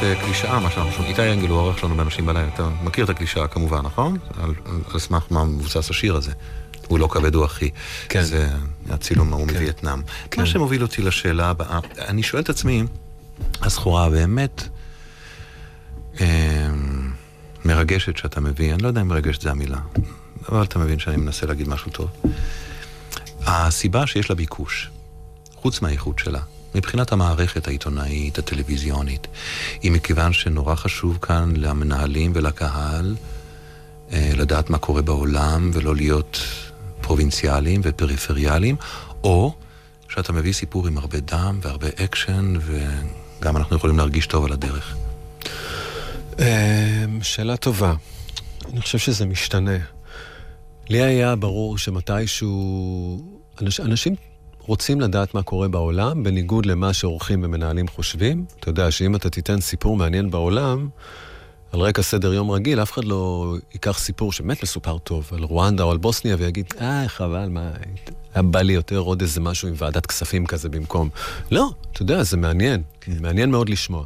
קלישאה, מה שאנחנו שומעים. איתי אנגל הוא העורך שלנו באנשים בלילה. אתה מכיר את הקלישאה כמובן, נכון? על, על, סמך מה מבוסס השיר הזה. הוא לא כבד הוא אחי. כן. זה הצילום ההוא כן. מווייטנאם. כן. מה שמוביל אותי לשאלה הבאה, אני שואל את עצמי, הסחורה באמת אה, מרגשת שאתה מביא, אני לא יודע אם מרגשת זה המילה, אבל אתה מבין שאני מנסה להגיד משהו טוב. הסיבה שיש לה ביקוש, חוץ מהאיכות שלה, מבחינת המערכת העיתונאית, הטלוויזיונית, היא מכיוון שנורא חשוב כאן למנהלים ולקהל אה, לדעת מה קורה בעולם ולא להיות פרובינציאליים ופריפריאליים, או שאתה מביא סיפור עם הרבה דם והרבה אקשן, וגם אנחנו יכולים להרגיש טוב על הדרך. אמ, שאלה טובה. אני חושב שזה משתנה. לי היה ברור שמתישהו... אנש, אנשים רוצים לדעת מה קורה בעולם, בניגוד למה שעורכים ומנהלים חושבים. אתה יודע שאם אתה תיתן סיפור מעניין בעולם, על רקע סדר יום רגיל, אף אחד לא ייקח סיפור שבאמת מסופר טוב, על רואנדה או על בוסניה, ויגיד, אה, חבל, מה, היה בא לי יותר עוד איזה משהו עם ועדת כספים כזה במקום. לא, אתה יודע, זה מעניין. מעניין מאוד לשמוע.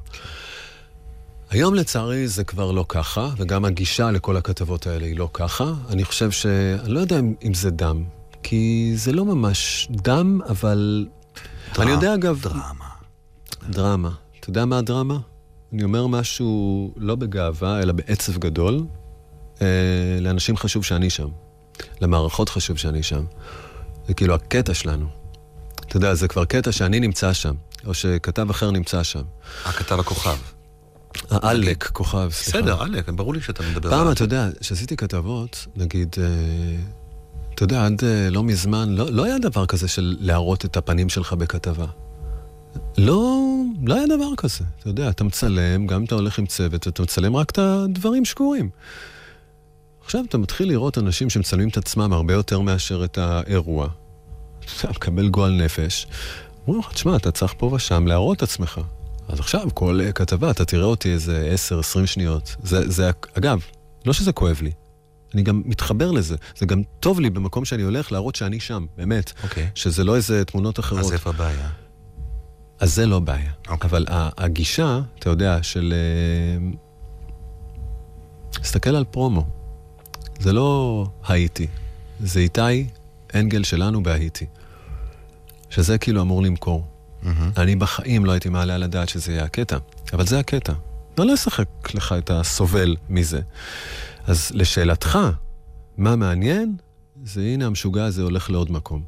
היום לצערי זה כבר לא ככה, וגם הגישה לכל הכתבות האלה היא לא ככה. אני חושב ש... אני לא יודע אם, אם זה דם, כי זה לא ממש דם, אבל... אני יודע אגב... דרמה. דרמה. אתה יודע מה הדרמה? אני אומר משהו לא בגאווה, אלא בעצב גדול. אה, לאנשים חשוב שאני שם. למערכות חשוב שאני שם. זה כאילו הקטע שלנו. אתה יודע, זה כבר קטע שאני נמצא שם, או שכתב אחר נמצא שם. הכתב הכוכב. העלק, כוכב, סליחה. בסדר, אלק, ברור לי שאתה מדבר פעם, על אתה יודע, כשעשיתי כתבות, נגיד, אה, אתה יודע, עד אה, לא מזמן, לא, לא היה דבר כזה של להראות את הפנים שלך בכתבה. לא, לא היה דבר כזה. אתה יודע, אתה מצלם, גם אם אתה הולך עם צוות, אתה מצלם רק את הדברים שקורים. עכשיו אתה מתחיל לראות אנשים שמצלמים את עצמם הרבה יותר מאשר את האירוע. אתה מקבל גועל נפש. אומרים לך, תשמע, אתה צריך פה ושם להראות את עצמך. אז עכשיו, כל אה, כתבה, אתה תראה אותי איזה 10-20 שניות. זה, זה, אגב, לא שזה כואב לי. אני גם מתחבר לזה. זה גם טוב לי במקום שאני הולך להראות שאני שם, באמת. אוקיי. שזה לא איזה תמונות אחרות. אז איפה הבעיה? אז זה לא בעיה. אוקיי. אבל הגישה, אתה יודע, של... אה, תסתכל על פרומו. זה לא הייתי, זה איתי אנגל שלנו בהייתי. שזה כאילו אמור למכור. מהמם. אני בחיים לא הייתי מעלה על הדעת שזה יהיה הקטע, אבל זה הקטע. לא אשחק לך את הסובל מזה. אז לשאלתך, מה מעניין? זה הנה המשוגע הזה הולך לעוד מקום.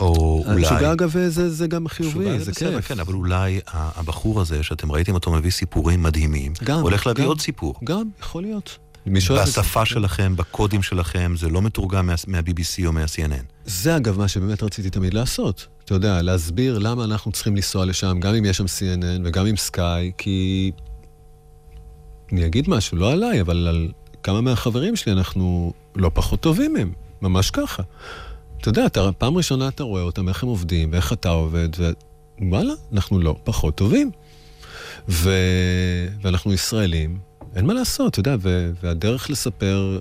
או אולי... המשוגע אגב זה, זה גם חיובי, משוגע זה בסדר, כיף. כן, אבל אולי הבחור הזה, שאתם ראיתם אותו מביא סיפורים מדהימים, גם, הולך להביא גם. עוד סיפור. גם, יכול להיות. את זה. בשפה שלכם, בקודים שלכם, זה לא מתורגם מה- מה-BBC או מה-CNN. זה אגב מה שבאמת רציתי תמיד לעשות. אתה יודע, להסביר למה אנחנו צריכים לנסוע לשם, גם אם יש שם CNN וגם עם סקאי, כי... אני אגיד משהו, לא עליי, אבל על כמה מהחברים שלי אנחנו לא פחות טובים מהם. ממש ככה. אתה יודע, אתה, פעם ראשונה אתה רואה אותם, איך הם עובדים, ואיך אתה עובד, ווואלה, אנחנו לא פחות טובים. ו... ואנחנו ישראלים, אין מה לעשות, אתה יודע, ו... והדרך לספר,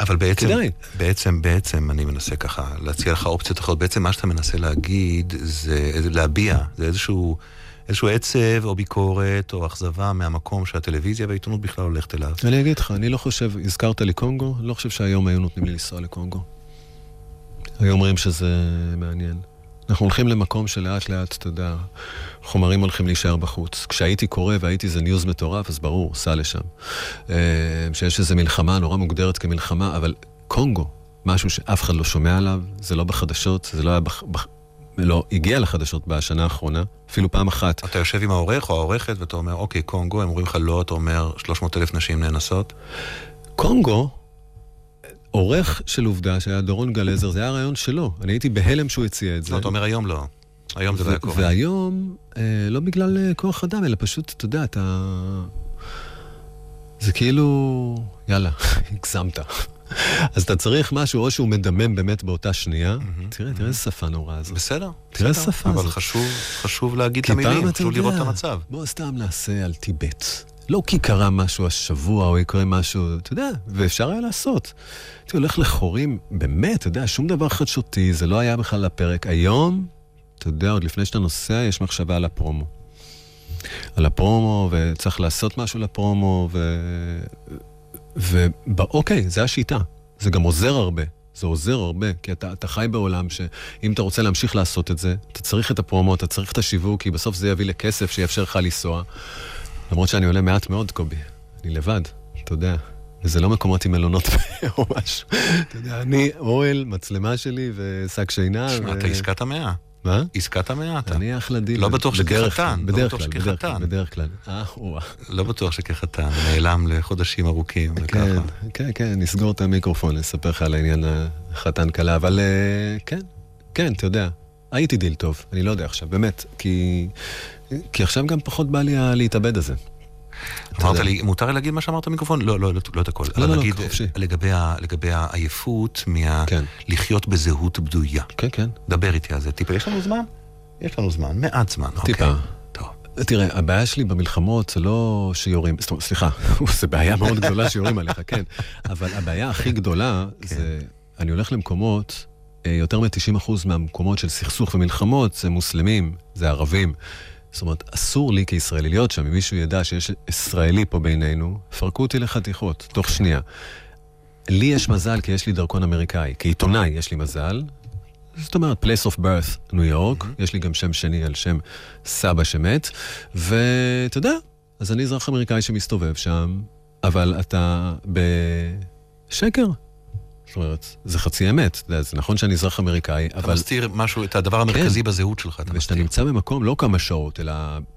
אבל בעצם, כדאי. בעצם, בעצם, אני מנסה ככה להציע לך אופציות אחרות. בעצם מה שאתה מנסה להגיד זה, להביע, זה איזשהו, איזשהו עצב או ביקורת או אכזבה מהמקום שהטלוויזיה והעיתונות בכלל הולכת אליו. אני אגיד לך, אני לא חושב, הזכרת לי קונגו, אני לא חושב שהיום היו נותנים לי לנסוע לקונגו. היו אומרים שזה מעניין. אנחנו הולכים למקום שלאט לאט, אתה יודע, חומרים הולכים להישאר בחוץ. כשהייתי קורא והייתי איזה ניוז מטורף, אז ברור, סע לשם. אה, שיש איזו מלחמה נורא מוגדרת כמלחמה, אבל קונגו, משהו שאף אחד לא שומע עליו, זה לא בחדשות, זה לא היה בח... בח... לא הגיע לחדשות בשנה האחרונה, אפילו פעם אחת. אתה יושב עם העורך או העורכת ואתה אומר, אוקיי, קונגו, הם אומרים לך לא, אתה אומר 300 אלף נשים נאנסות. קונגו, עורך של עובדה שהיה דורון גלזר, זה היה הרעיון שלו. אני הייתי בהלם שהוא הציע את זה. לא, אתה אומר היום לא. היום זה לא היה קורה. והיום, אה, לא בגלל אה, כוח אדם, אלא פשוט, אתה יודע, אתה... זה כאילו, יאללה, הגזמת. אז אתה צריך משהו, או שהוא מדמם באמת באותה שנייה. תראה, תראה איזה שפה נוראה זאת. בסדר. תראה בסדר. שפה אבל זאת. חשוב, חשוב להגיד את המילים, חשוב לראות את המצב. בוא סתם נעשה על טיבט. לא כי קרה משהו השבוע, או יקרה משהו, אתה יודע, ואפשר היה לעשות. הייתי הולך לחורים, באמת, אתה יודע, שום דבר חדשותי, זה לא היה בכלל לפרק. היום, אתה יודע, עוד לפני שאתה נוסע, יש מחשבה על הפרומו. על הפרומו, וצריך לעשות משהו לפרומו, ו... ואוקיי, זה השיטה. זה גם עוזר הרבה. זה עוזר הרבה, כי אתה, אתה חי בעולם שאם אתה רוצה להמשיך לעשות את זה, אתה צריך את הפרומו, אתה צריך את השיווק, כי בסוף זה יביא לכסף שיאפשר לך לנסוע. למרות שאני עולה מעט מאוד, קובי. אני לבד, אתה יודע. וזה לא מקומות עם מלונות או משהו. אתה יודע, אני, אוהל, מצלמה שלי ושק שינה. תשמע, ו- אתה עסקת המאה. מה? עסקת המאה אתה. אני אחלה דיל. לא בטוח שכחתן, לא בדרך בטוח כלל, בדרך כלל. בדרך כלל. אה, וואה. לא בטוח שכחתן, נעלם לחודשים ארוכים כן, וככה. כן, כן, נסגור את המיקרופון, נספר לך על העניין החתן כלה, אבל אה, כן, כן, אתה יודע, הייתי דיל טוב, אני לא יודע עכשיו, באמת, כי, כי עכשיו גם פחות בא לי להתאבד הזה. אמרת. לי, מותר לי להגיד מה שאמרת במיקרופון? לא, לא, לא, לא את הכל. לא, לא, נגיד, חופשי. לגבי העייפות מה... כן. בזהות בדויה. כן, כן. דבר איתי על זה טיפה. יש לנו זמן? יש לנו זמן, מעט זמן. טיפה. אוקיי. תראה, הבעיה שלי במלחמות זה לא שיורים, זאת אומרת, סליחה, זו בעיה מאוד גדולה שיורים עליך, כן, אבל הבעיה הכי גדולה זה, אני הולך למקומות, אה, יותר מ-90% מהמקומות של סכסוך ומלחמות זה מוסלמים, זה ערבים. זאת אומרת, אסור לי כישראלי להיות שם, אם מישהו ידע שיש ישראלי פה בינינו, פרקו אותי לחתיכות, תוך שנייה. לי יש מזל כי יש לי דרכון אמריקאי, כעיתונאי יש לי מזל. זאת אומרת, place of birth, ניו יורק, יש לי גם שם שני על שם סבא שמת, ואתה יודע, אז אני אזרח אמריקאי שמסתובב שם, אבל אתה בשקר. זאת אומרת, זה חצי אמת, אתה זה נכון שאני אזרח אמריקאי, אתה אבל... מסתיר משהו, את הדבר המרכזי בזהות שלך, אתה מסתיר. נמצא במקום לא כמה שעות, אלא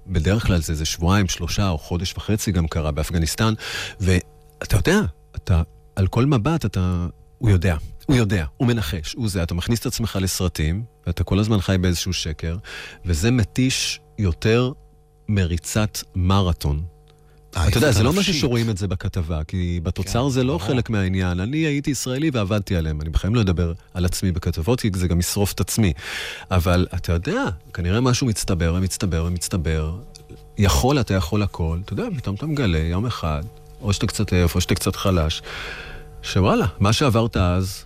בדרך כלל זה איזה שבועיים, שלושה או חודש וחצי גם קרה באפגניסטן, ואתה יודע, אתה, על כל מבט אתה, הוא יודע, הוא יודע, הוא מנחש, הוא זה, אתה מכניס את עצמך לסרטים, ואתה כל הזמן חי באיזשהו שקר, וזה מתיש יותר מריצת מרתון. אתה יודע, זה לא משהו. שרואים את זה בכתבה, כי בתוצר כן, זה לא. חלק מהעניין. אני הייתי ישראלי ועבדתי עליהם. אני בחיים לא אדבר על עצמי בכתבות, כי זה גם ישרוף את עצמי. אבל אתה יודע, כנראה משהו מצטבר ומצטבר ומצטבר. יכול, אתה יכול הכל. אתה יודע, פתאום אתה מגלה יום אחד, או שאתה קצת עייף, או שאתה קצת חלש, שוואלה, מה שעברת אז,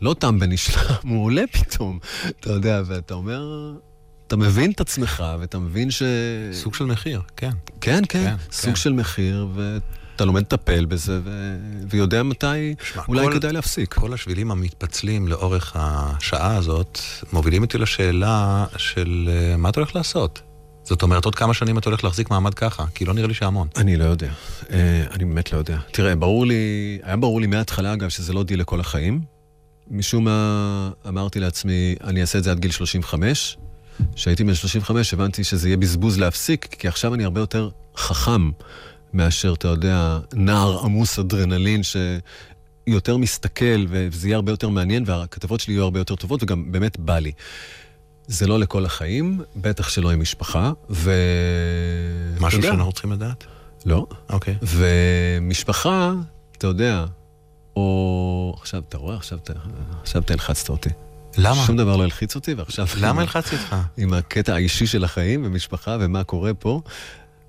לא תם ונשלם, הוא עולה פתאום. אתה יודע, ואתה אומר... אתה מבין את עצמך, ואתה מבין ש... סוג של מחיר, כן. כן, כן, כן, סוג כן. של מחיר, ואתה לומד לטפל בזה, ו... ויודע מתי תשמע, אולי כל- כדאי להפסיק. כל השבילים המתפצלים לאורך השעה הזאת מובילים אותי לשאלה של אה, מה אתה הולך לעשות. זאת אומרת, עוד כמה שנים אתה הולך להחזיק מעמד ככה? כי לא נראה לי שהמון. אני לא יודע. אה, אני באמת לא יודע. תראה, ברור לי, היה ברור לי מההתחלה, אגב, שזה לא דיל לכל החיים. משום מה אמרתי לעצמי, אני אעשה את זה עד גיל 35. כשהייתי בן 35 הבנתי שזה יהיה בזבוז להפסיק, כי עכשיו אני הרבה יותר חכם מאשר, אתה יודע, נער עמוס אדרנלין שיותר מסתכל, וזה יהיה הרבה יותר מעניין, והכתבות שלי יהיו הרבה יותר טובות, וגם באמת בא לי. זה לא לכל החיים, בטח שלא עם משפחה, ו... משהו שאנחנו צריכים לדעת? לא. אוקיי. ומשפחה, אתה יודע, או. עכשיו, אתה רואה? עכשיו אתה- עכשיו אתה הלחצת אותי. למה? שום דבר לא הלחיץ אותי, ועכשיו... למה הלחצתי אותך? עם הקטע האישי של החיים ומשפחה ומה קורה פה.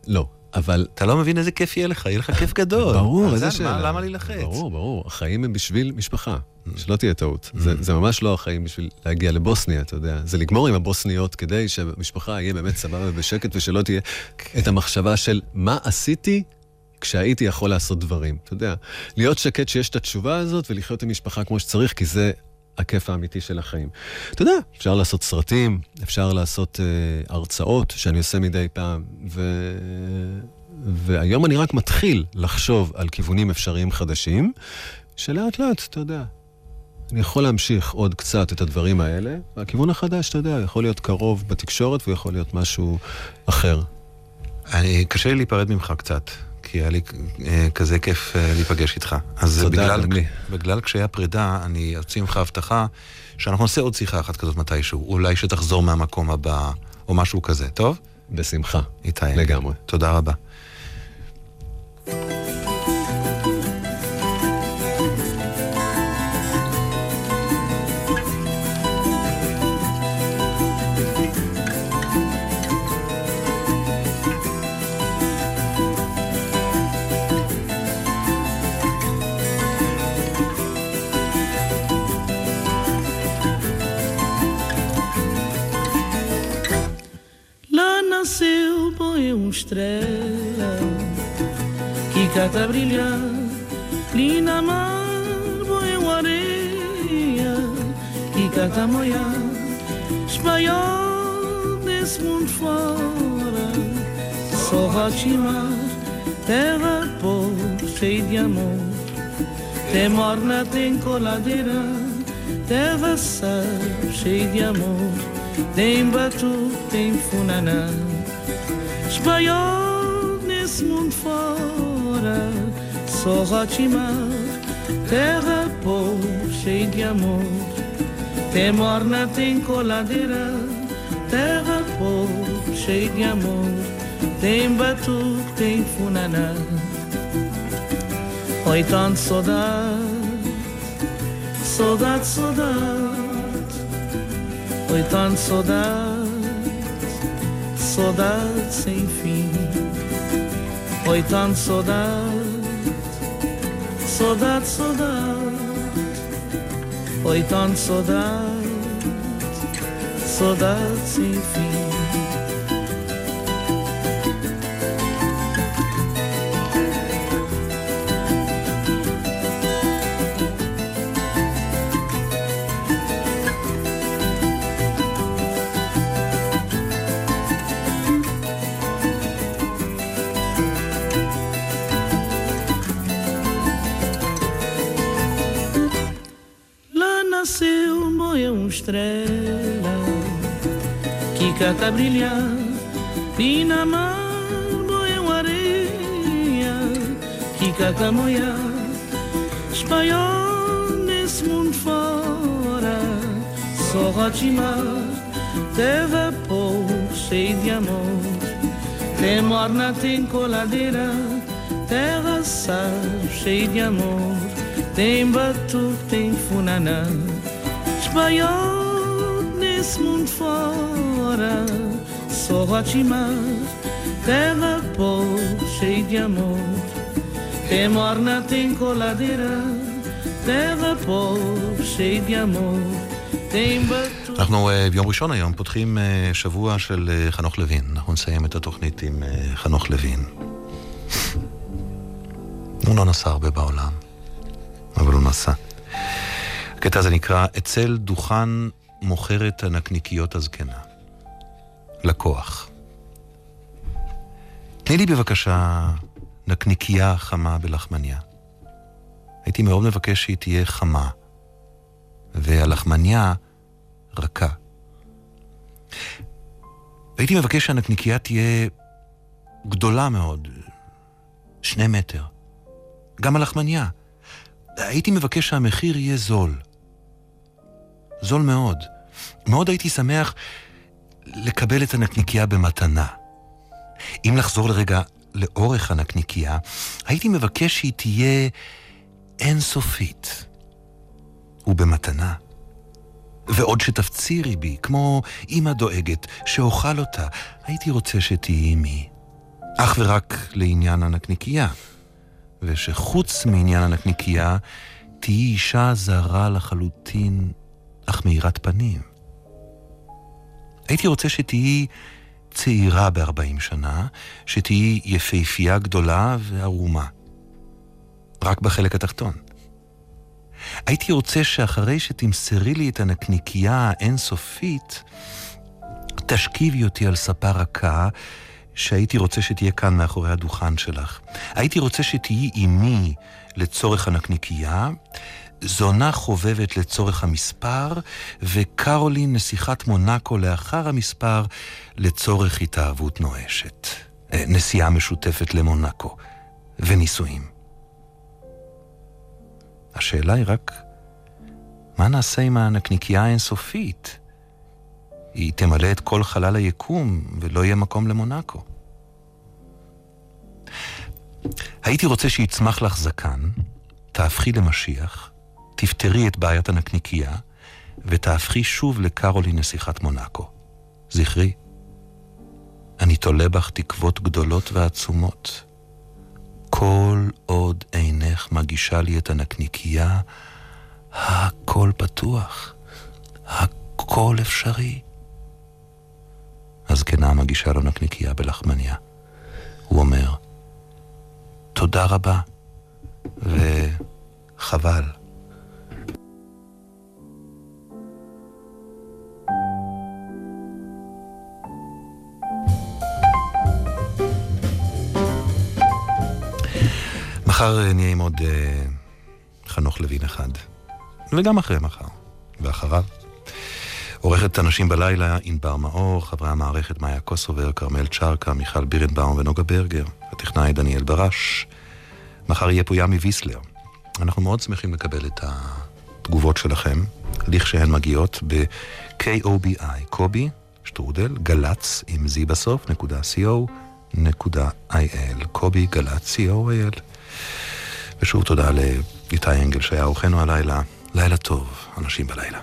לא, אבל... אתה לא מבין איזה כיף יהיה לך, יהיה לך כיף גדול. ברור, איזה שאלה. למה להילחץ? ברור, ברור. החיים הם בשביל משפחה. שלא תהיה טעות. זה, זה ממש לא החיים בשביל להגיע לבוסניה, אתה יודע. זה לגמור עם הבוסניות כדי שהמשפחה יהיה באמת סבבה ובשקט, ושלא תהיה את המחשבה של מה עשיתי כשהייתי יכול לעשות דברים. אתה יודע, להיות שקט שיש את התשובה הזאת ולחיות עם משפחה כמו שצריך, כי זה הכיף האמיתי של החיים. אתה יודע, אפשר לעשות סרטים, אפשר לעשות אה, הרצאות שאני עושה מדי פעם, ו... והיום אני רק מתחיל לחשוב על כיוונים אפשריים חדשים, שלאט לאט, אתה יודע, אני יכול להמשיך עוד קצת את הדברים האלה, והכיוון החדש, אתה יודע, יכול להיות קרוב בתקשורת ויכול להיות משהו אחר. אני, קשה לי להיפרד ממך קצת, כי היה לי אה, כזה כיף אה, להיפגש איתך. אז תודה, בגלל. בגלל קשיי הפרידה, אני אוציא ממך הבטחה שאנחנו נעשה עוד שיחה אחת כזאת מתישהו. אולי שתחזור מהמקום הבא, או משהו כזה, טוב? בשמחה. איתי. לגמרי. תודה רבה. Estrela que cata brilhar. Ali na mar, uma areia que cata moiar. Espanhol desse mundo fora, só Rotimar, terra pobre, cheia de amor. Tem morna, tem coladeira, terra sal, cheia de amor. Tem batu, tem funaná. Espanhol nesse mundo fora, só Rotimar, terra pobre, cheia de amor. Tem morna, tem coladeira, terra pobre, cheia de amor. Tem batu, tem funaná. Oi, tanto saudade, saudade, saudade. Oi, tanto saudade, saudade sem fim. Oi, tanto saudade, saudade, saudade. Oi, tanto saudade, saudade sem fim. A brilhar e na mar boia uma areia que cata a moiar espanhol nesse mundo fora só Rotimar terra pobre cheia de amor. Tem morna tem coladeira terra sal cheia de amor. Tem batu, tem funaná Espanhol nesse mundo fora Só Rotimar Terra pobre, cheia de amor Tem morna, tem coladeira Terra pobre, cheia de amor Tem batu אנחנו אה, ביום ראשון היום פותחים אה, שבוע של אה, חנוך לוין. אנחנו נסיים את התוכנית עם חנוך לוין. הוא לא נסע הרבה בעולם, אבל הוא נסע. הקטע הזה נקרא אצל דוכן מוכרת הנקניקיות הזקנה. לקוח. תני לי בבקשה נקניקייה חמה בלחמניה. הייתי מאוד מבקש שהיא תהיה חמה, והלחמניה רכה. הייתי מבקש שהנקניקייה תהיה גדולה מאוד, שני מטר. גם הלחמניה. הייתי מבקש שהמחיר יהיה זול. זול מאוד. מאוד הייתי שמח לקבל את הנקניקייה במתנה. אם לחזור לרגע לאורך הנקניקייה, הייתי מבקש שהיא תהיה אינסופית. ובמתנה. ועוד שתפצירי בי, כמו אמא דואגת, שאוכל אותה, הייתי רוצה שתהיי עמי. אך ורק לעניין הנקניקייה. ושחוץ מעניין הנקניקייה, תהיי אישה זרה לחלוטין, אך מאירת פנים. הייתי רוצה שתהיי צעירה בארבעים שנה, שתהיי יפהפייה גדולה וערומה. רק בחלק התחתון. הייתי רוצה שאחרי שתמסרי לי את הנקניקייה האינסופית, תשכיבי אותי על ספה רכה, שהייתי רוצה שתהיה כאן מאחורי הדוכן שלך. הייתי רוצה שתהיי אימי לצורך הנקניקייה, זונה חובבת לצורך המספר, וקרולין נסיכת מונאקו לאחר המספר לצורך התאהבות נואשת. אה, נסיעה משותפת למונאקו, ונישואים. השאלה היא רק, מה נעשה עם הנקניקייה האינסופית? היא תמלא את כל חלל היקום, ולא יהיה מקום למונאקו. הייתי רוצה שיצמח לך זקן, תהפכי למשיח, תפתרי את בעיית הנקניקייה, ותהפכי שוב לקרולי נסיכת מונאקו. זכרי, אני תולה בך תקוות גדולות ועצומות. כל עוד עינך מגישה לי את הנקניקייה, הכל פתוח, הכל אפשרי. הזקנה מגישה לו נקניקייה בלחמניה. הוא אומר, תודה רבה, וחבל. מחר אה, נהיה עם עוד אה, חנוך לוין אחד, וגם אחרי מחר, ואחריו. עורכת אנשים בלילה, ענבר מאור, חברי המערכת מאיה קוסובר, כרמל צ'רקה, מיכל בירנבאום ונוגה ברגר, הטכנאי דניאל ברש. מחר יהיה פה ימי ויסלר. אנחנו מאוד שמחים לקבל את התגובות שלכם, לכשהן מגיעות ב-KOBI, קובי, שטרודל, גל"צ, עם זי בסוף, נקודה co, נקודה il, קובי גל"צ, co.il. ושוב תודה לאיתי אנגל שהיה אורחנו הלילה. לילה טוב, אנשים בלילה.